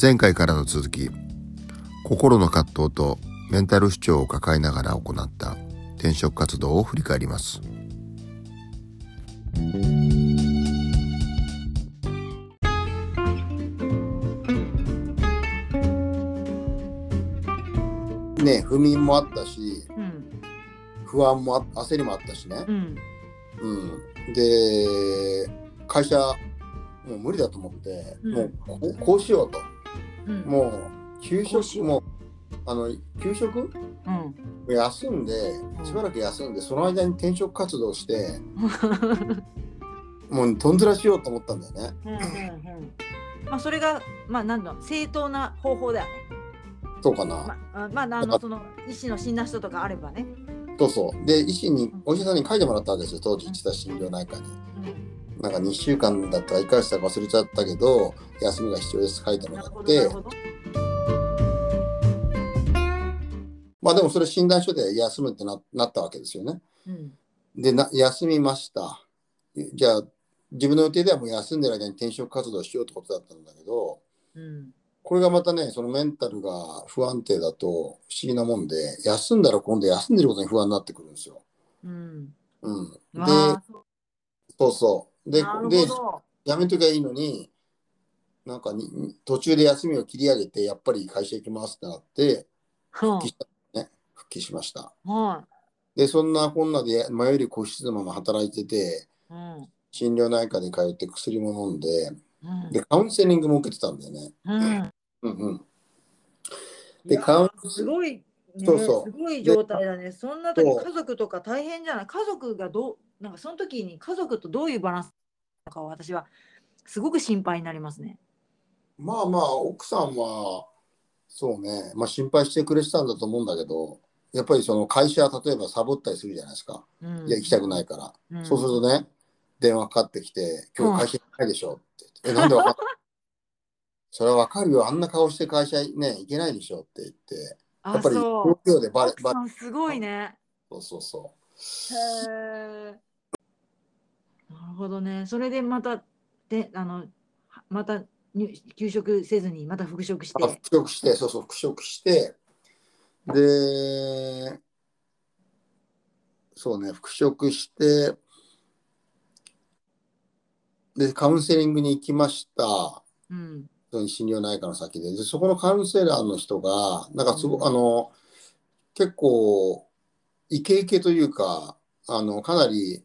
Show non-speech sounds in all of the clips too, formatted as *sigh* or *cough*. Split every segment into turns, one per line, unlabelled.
前回からの続き心の葛藤とメンタル不調を抱えながら行った転職活動を振り返ります。
ね不眠もあったし
うん。
不安もあ焦りもあったしね、
うん。
うん、で会社もう無理だと思って、
うん。
もうこうこうしようと
うん。
もう給食もあの給食？
うん。
休んで
うん。
しばらく休んでその間に転職活動して *laughs* もうとんずらしようと思ったんだよね。
うんうんうん。まあそれがまあ何だ正当な方法だよね。
そうかな、
まああまああのその医師の診断書とかあればね。
そうそう。で医師にお医者さんに書いてもらったわけですよ当時行ってた心療内科に
うん
なんか2週間だったか1ヶ月だか忘れちゃったけど休みが必要です書いてもらって。まあでもそれ診断書で休むってななったわけですよね。
うん
でな休みました。じゃあ自分の予定ではもう休んでる間に転職活動しようってことだったんだけど
うん
これがまたねそのメンタルが不安定だと不思議なもんで休んだら今度休んでることに不安になってくるんですよ。
うん。
うん、でそうそうでで
ど。
やめときゃいいのになんかに途中で休みを切り上げてやっぱり会社行きますってなって
は
復帰した、ね、復帰しました。
あは
でそんなこんなで前より個室のまま働いてて
い。うん
心療内科に通って薬も飲んで
うん
でカウンセリングも受けてたんだよね。
うん。
うんうん、でカウン
すごい、ね、
そうそう
すごい状態だね。そんな時家族とか大変じゃない？家族がどう、なんかその時に家族とどういうバランスなのかを私はすごく心配になりますね。
まあまあ奥さんはそうね、まあ、心配してくれてたんだと思うんだけどやっぱりその会社例えばサボったりするじゃないですか。
うん、
いや行きたくないから、
うん。
そうするとね電話かかってきて「今日会社行かないでしょ」って言って「えなんでわかんない？*laughs* それはわかるよ。あんな顔して会社ね行けないでしょ」って言って
あ
やっぱり東京でバレバレ
すごいね。
そうそうそう。
へえ。なるほどね。それでまたであのはまた入休職せずにまた復職し
あ
て。
復職して、そうそう、復職して、で、そうね、復職して、で、カウンセリングに行きました。
うん。
心療内科の先でで、そこのカウンセラーの人が、なんかすご
うん
あの、結構、イケイケというか、あの、かなり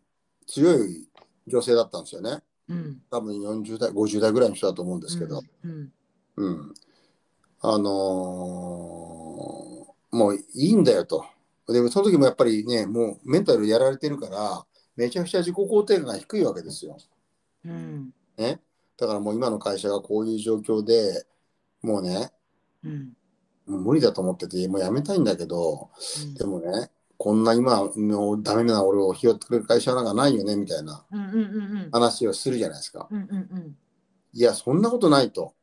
強い女性だったんですよね。
うん。
多分40代、50代ぐらいの人だと思うんですけど。
うん。
うん、あのーもういいんだよと。でもその時もやっぱりね、もうメンタルやられてるから、めちゃくちゃ自己肯定感が低いわけですよ。
うん。
ね。だからもう今の会社がこういう状況でもうね、
うん。
もう無理だと思ってて、もう辞めたいんだけど、
うん
でもね、こんな今のダメな俺を拾ってくれる会社なんかないよねみたいな話をするじゃないですか。いや、そんなことないと。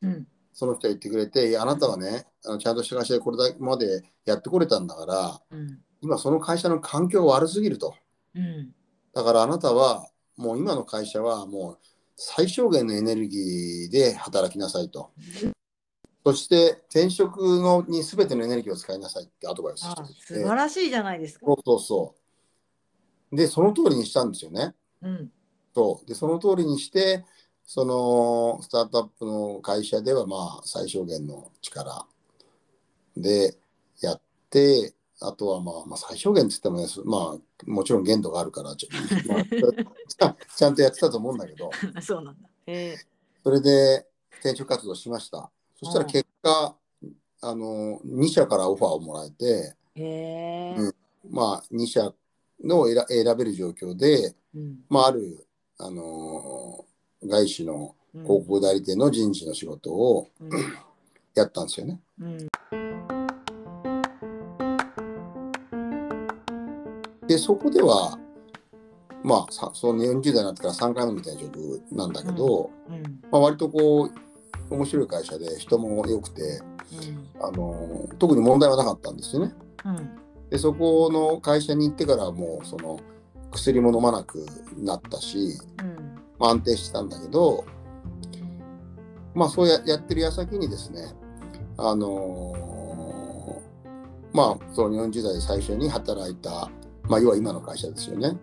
うん
その人は言ってくれて、いやあなたはね、あのちゃんとした会社でこれだけまでやってこれたんだから、
うん
今その会社の環境が悪すぎると。
うん
だからあなたは、もう今の会社はもう最小限のエネルギーで働きなさいと。そして転職のに全てのエネルギーを使いなさいってアドバイスして
素晴らしいじゃないですか。
そうそうそう。で、その通りにしたんですよね。
うん。
そう。でその通りにしてそのスタートアップの会社ではまあ最小限の力。でやってあとはまあ、まあ、最小限って言ってもねそまあもちろん限度があるからちょ、まあ *laughs* ちゃんとやってたと思うんだけど。*laughs*
そうなんだ。へえ。
それで転職活動しましたそしたら結果あの2社からオファーをもらえてうん。まあ2社の選選べる状況で、
うん。
まあ、ある、あのー外資の
うん。
広告代理店の人事の仕事を
うん。
やったんですよね。
うん。
で、そこでは、まあ、さその40代になってから3回目みたいな状況なんだけど、
うん。
まあ、割とこう、面白い会社で人も良くて、あのー特に問題はなかったんですよね。
うん。
で、そこの会社に行ってからはもう、その、薬も飲まなくなったし、
うん。
まあ、安定してたんだけど、まあそうややってる矢先にですね、あのーまあその40代で最初に働いた、まあ要は今の会社ですよね、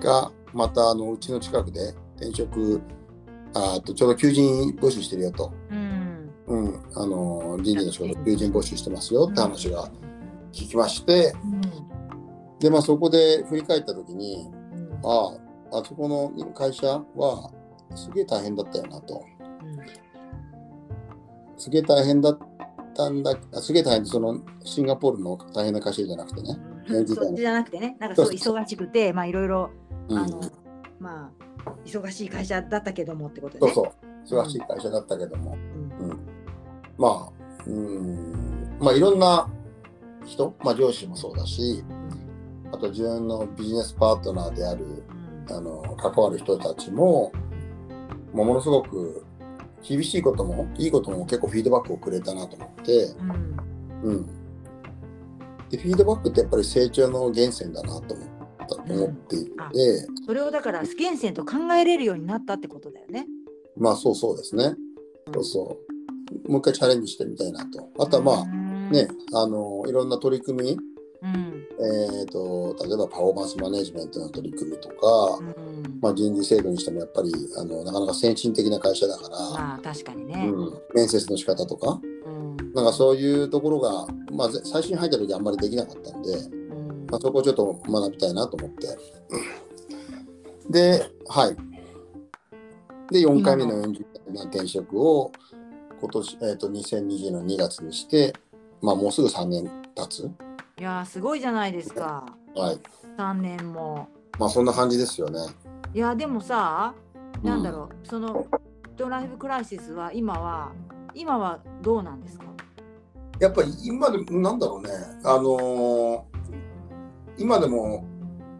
が、またあのうちの近くで転職、あとちょうど求人募集してるよと、
うん。
うん、あのー人事の仕事求人募集してますよって話が聞きまして、で、まあそこで振り返った時に、
うん。
ああ、あそこの会社はすげえ大変だったよなと。すげえ大変だったんだ、あすげえ大変そのシンガポールの大変な会社じゃなくてね。
うん。そっちじゃなくてね、なんかそう。忙しくて、まあいろいろ、
うん。
あの、まあ、忙しい会社だったけどもってことで
そう
ね。
そう、忙しい会社だったけども、
うん。
まあ、うん、まあいろんな人、まあ上司もそうだし、あと自分のビジネスパートナーである
うん。
あの関わる人たちも、まあものすごく厳しいこともいいことも結構フィードバックをくれたなと思って、
うん。
うん。で、フィードバックってやっぱり成長の源泉だなと思った、思っていて、
それをだから、源泉と考えれるようになったってことだよね。
まあそうそうですね。そうそう。もう一回チャレンジしてみたいなと。あとはまあ
あ
ね、あの、いろんな取り組み、
うん。
えっ、と、例えばパフォーマンスマネジメントの取り組みとか、
うん。
まあ人事制度にしてもやっぱり、あの、なかなか先進的な会社だから、
まあ、確かにね。
うん、面接の仕方とか、
うん。
なんかそういうところが、まあぜ最初に入った時あんまりできなかったんで、
うん
まあ、そこをちょっと学びたいなと思って。で、はい。で、4回目の40代の転職を今年、えっ、と、2020の2月にして、まあ、もうすぐ3年経つ？
いやー、すごいじゃないですか。
はい。
3年も。
まあ、そんな感じですよね。
いや、でもさ、
うん
なんだろう、その、ミッドライフクライシスは今は、今はどうなんですか？
やっぱり今でも、なんだろうね、あのー今でも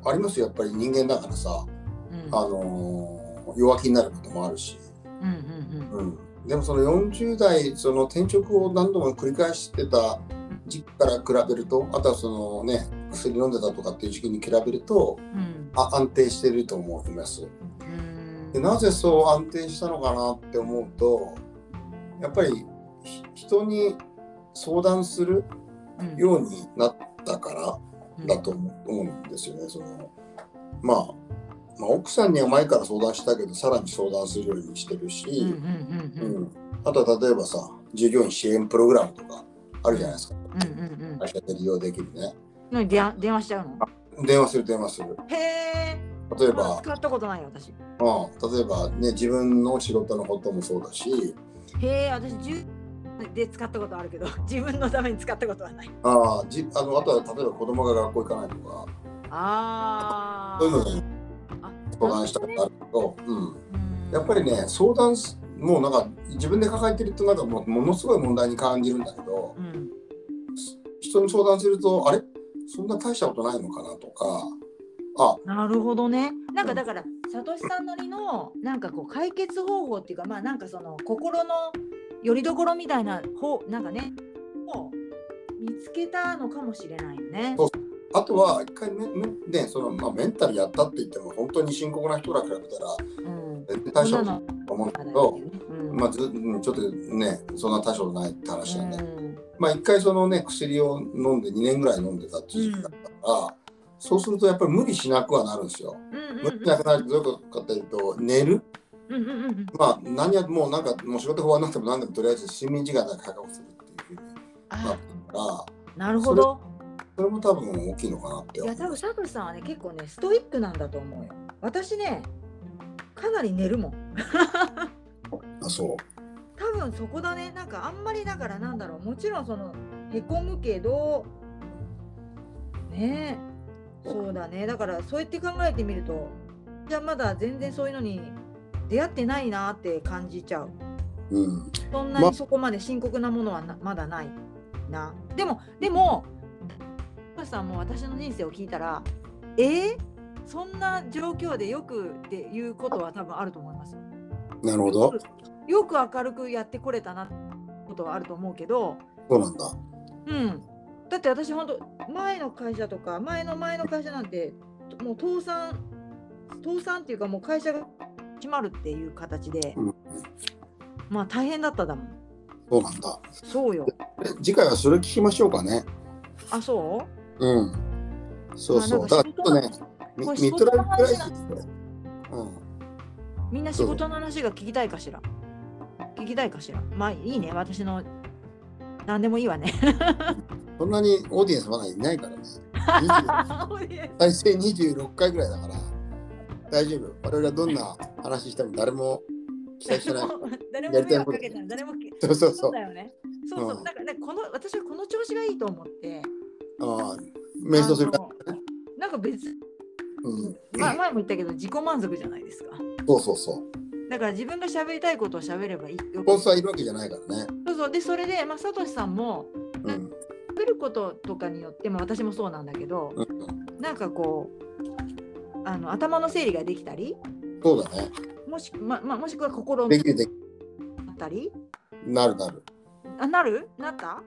ありますよ、やっぱり人間だからさ、
うん。
あのー弱気になることもあるし。
うんうん
うん、でもその40代その転職を何度も繰り返してた時期から比べるとあとはそのね薬飲んでたとかっていう時期に比べると
うん。うん。
あ安定してると思います
うん
でなぜそう安定したのかなって思うとやっぱりひ人に相談する
うん
ようになったから
うん
だと思思うんですよねそのまあまあ、奥さんには前から相談したけどさらに相談するようにしてるし、
うんうんうんうん。
うん、あとは例えばさ従業員支援プログラムとかあるじゃないですか。
うんうん
会社で利用できるね。
うん。電話電話しちゃうの？
電話する電話する。
へえ。
例えば、
使ったことないよ、私。
うん、例えばね自分の仕事のこともそうだし。
へえ、私、10で使ったことあるけど、*laughs* 自分のために使ったことはない。
あーじあのあとは例えば子供が学校行かないとか。
ああ。
そういうのに
あ
相談したことあるけど、うん、
うん。
やっぱりね相談すもうなんか自分で抱えてるとなんかもうものすごい問題に感じるんだけど
うん。
人に相談するとあれ？そんな大したことないのかなとか。あ。
なるほどね。なんかだから、さとしさんなりの、なんかこう、解決方法っていうか、まあなんかその、心の拠り所みたいな方、なんかね、を見つけたのかもしれないよね。
あとは一回めめねその、まあ、メンタルやったって言っても本当に深刻な人ら比べたら
うん。
全然大したこと思うんだけど
よ、ね。うん。
まあ、ずうんちょっとねそんな大したことないって話なんだけど、
うん。
まあ一回そのね薬を飲んで2年ぐらい飲んでたっていう時期だったから、そうするとやっぱり無理しなくはなるんですよ。
うん
無理しなくなるとどういうことかというと寝るまあ何やもうなんかもう仕事不安になっても何でもとりあえず睡眠時間だけ確保するっていうふうになって
あ
るから
なるほど。
それも多分大きいのかなって
いや、多分サトシさんはね、結構ね、ストイックなんだと思うよ。私ね、かなり寝るもん。*laughs*
あそう
多分そこだね。なんかあんまりだからなんだろう。もちろんその、へこむけど、ねえ、そうだね。だからそうやって考えてみると、じゃあまだ全然そういうのに出会ってないなって感じちゃう。
うん
そんな
ま
にそこまで深刻なものはなまだないな。でも、でも、さんも私の人生を聞いたら、えー、そんな状況でよくっていうことは多分あると思いますよ。
なるほど
よく明るくやってこれたなってことはあると思うけど、
そうなんだ
うん。だって私本当前の会社とか前の前の会社なんてもう倒産倒産っていうかもう会社が閉まるっていう形で、
うん
まあ大変だっただもん
そうなんだ。
そうよ
で次回はそれ聞きましょうかね。
あそ
う？ん。そうそう。
まあ
だ
から
かちょっとね、ミッドライフクライシスで。うん。
うみんな仕事の話が聞きたいかしら？聞きたいかしら？まあいいね私の何でもいいわね
そんなにオーディエンスまだいないからね。*laughs* 20再生26回ぐらいだから大丈夫。我々はどんな話しても誰も期待してない。*laughs*
誰も迷惑かけたら誰もき
そうそうそ
そうう。だよねそうそう、
うん
だからねこの私はこの調子がいいと思って
ああ、瞑想するか
あのなんか別、
うん。
まあ、前も言ったけど自己満足じゃないですか
そうそうそう。
だから自分が喋りたいことを喋ればいいよ
スポンサーいるわけじゃないからね。
そうそうでそれで、まあ、サトシさんも
うん。
喋ることとかによって、まあ、私もそうなんだけど
うん、
なんかこうあの頭の整理ができたり
そうだね。
もし,、ままあ、もしくは心を
できるでき
たり？
なるなる。
あなる？なった？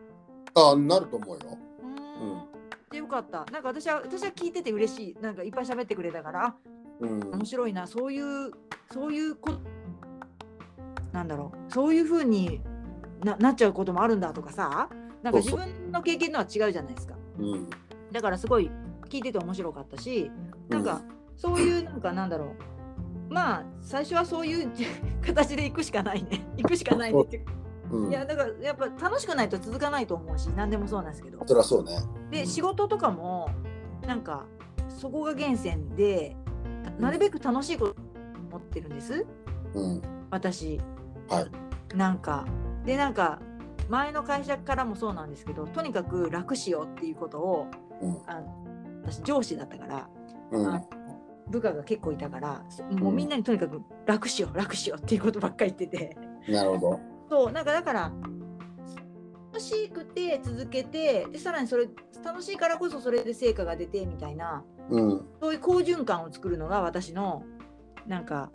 ああ、なると思うよ。
うーん。でよかった。なんか私は私は聞いてて嬉しい。なんかいっぱい喋ってくれたからあ
うん。
面白いな。そういうそういうこなんだろう。そういうふうにななっちゃうこともあるんだとかさなんか自
そうそう。
分の経験とは違うじゃないですか。
うん。
だからすごい聞いてて面白かったしなんかそういうなんかなんだろうまあ最初はそういう形で行くしかないね *laughs* 行くしかないねっていう
うん。
いやだからやっぱ楽しくないと続かないと思うし何でもそうなんですけど
そりゃそうね。
で仕事とかもなんかそこが源泉でなるべく楽しいこと思ってるんです
うん。
私
はい。
なんかでなんか前の会社からもそうなんですけどとにかく楽しようっていうことを
うん。
あ私上司だったから、
うん
あ。部下が結構いたからもうみんなにとにかく楽しよう楽しようっていうことばっかり言ってて
なるほど。
そうなんかだから楽しくて続けてでさらにそれ楽しいからこそそれで成果が出てみたいな
うん。
そういう好循環を作るのが私のなんか、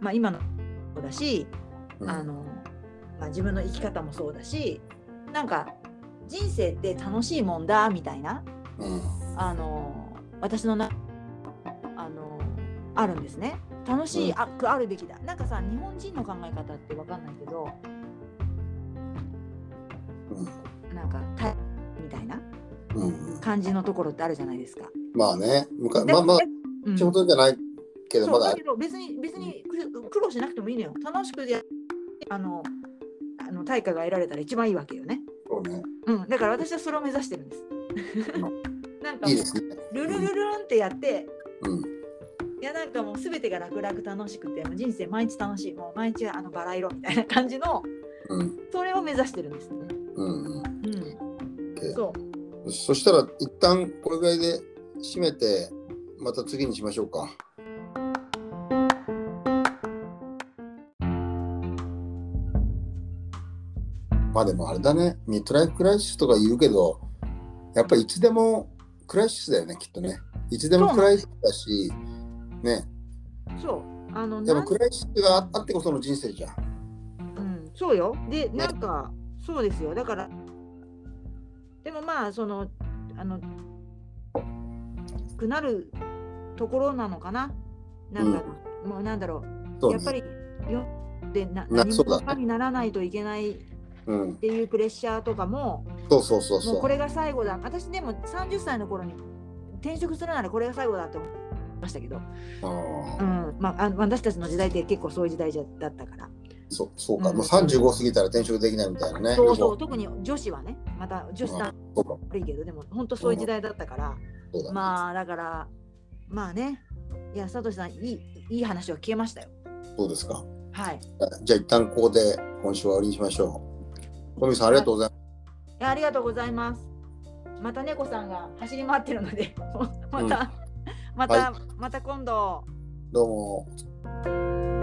まあ、今のそうだし、
うん
あのまあ、自分の生き方もそうだしなんか人生って楽しいもんだみたいな
うん。
あの私のなあのあるんですね。楽しい、
うん
あくあるべきだ。なんかさ日本人の考え方ってわかんないけど
うん。
なんかたみたいな
うん。
感じのところってあるじゃないですか。
まあね。むか
で
まあまあ、
うん
仕事じゃないけど、まだ
だけど別に別に苦苦労しなくてもいいのよ。楽しくやあのあの対価が得られたら一番いいわけよね。
そうね。
うん、だから私はそれを目指してるんです。*laughs* なんかも
いいうですね。
ルルルルンってやって、
うん。
いやなんかもう全てが楽々楽しくて人生毎日楽しいもう毎日あのバラ色みたいな感じの
うん。
それを目指してるんですね。
うん。うん。
うん、
OK
そう
そしたら、一旦これぐらいで締めて、また次にしましょうか。まあでもあれだね、ミッドライフクライシスとか言うけど、やっぱりいつでもクライシスだよね、きっとね。いつでもクライシスだし、ね、
そう。あのなん
やっぱクライシスがあってこその人生じゃん。
うん、そうよ。でなんかそうですよ。だからでもまあそのあのくなるところなのかな。なんか、もうなんだろう。
ね。
やっぱりよでな
な
何かにならないといけないっ
うん、
ていうプレッシャーとかも
そうそうそうそう。
もうこれが最後だ。私でも30歳の頃に転職するならこれが最後だって思いましたけど、
あ
う
ー
ん。まあ、あ私たちの時代って結構そういう時代じゃだったから。
そうそうか、
うん。
もう35過ぎたら転職できないみたいなね。
そうそう特に女子はねまた女子だ
そうか。
悪いけどでも本当そういう時代だったから、
そうだね。
まあだからまあねいやサトシさんいいいい話を聞けましたよ。
そうですか。
はい。い
じゃあ一旦ここで今週は終わりにしましょう。小見さんありがとうございます。
やありがとうございます。また猫さんが走り回ってるので *laughs* また、また、また今度
どうも。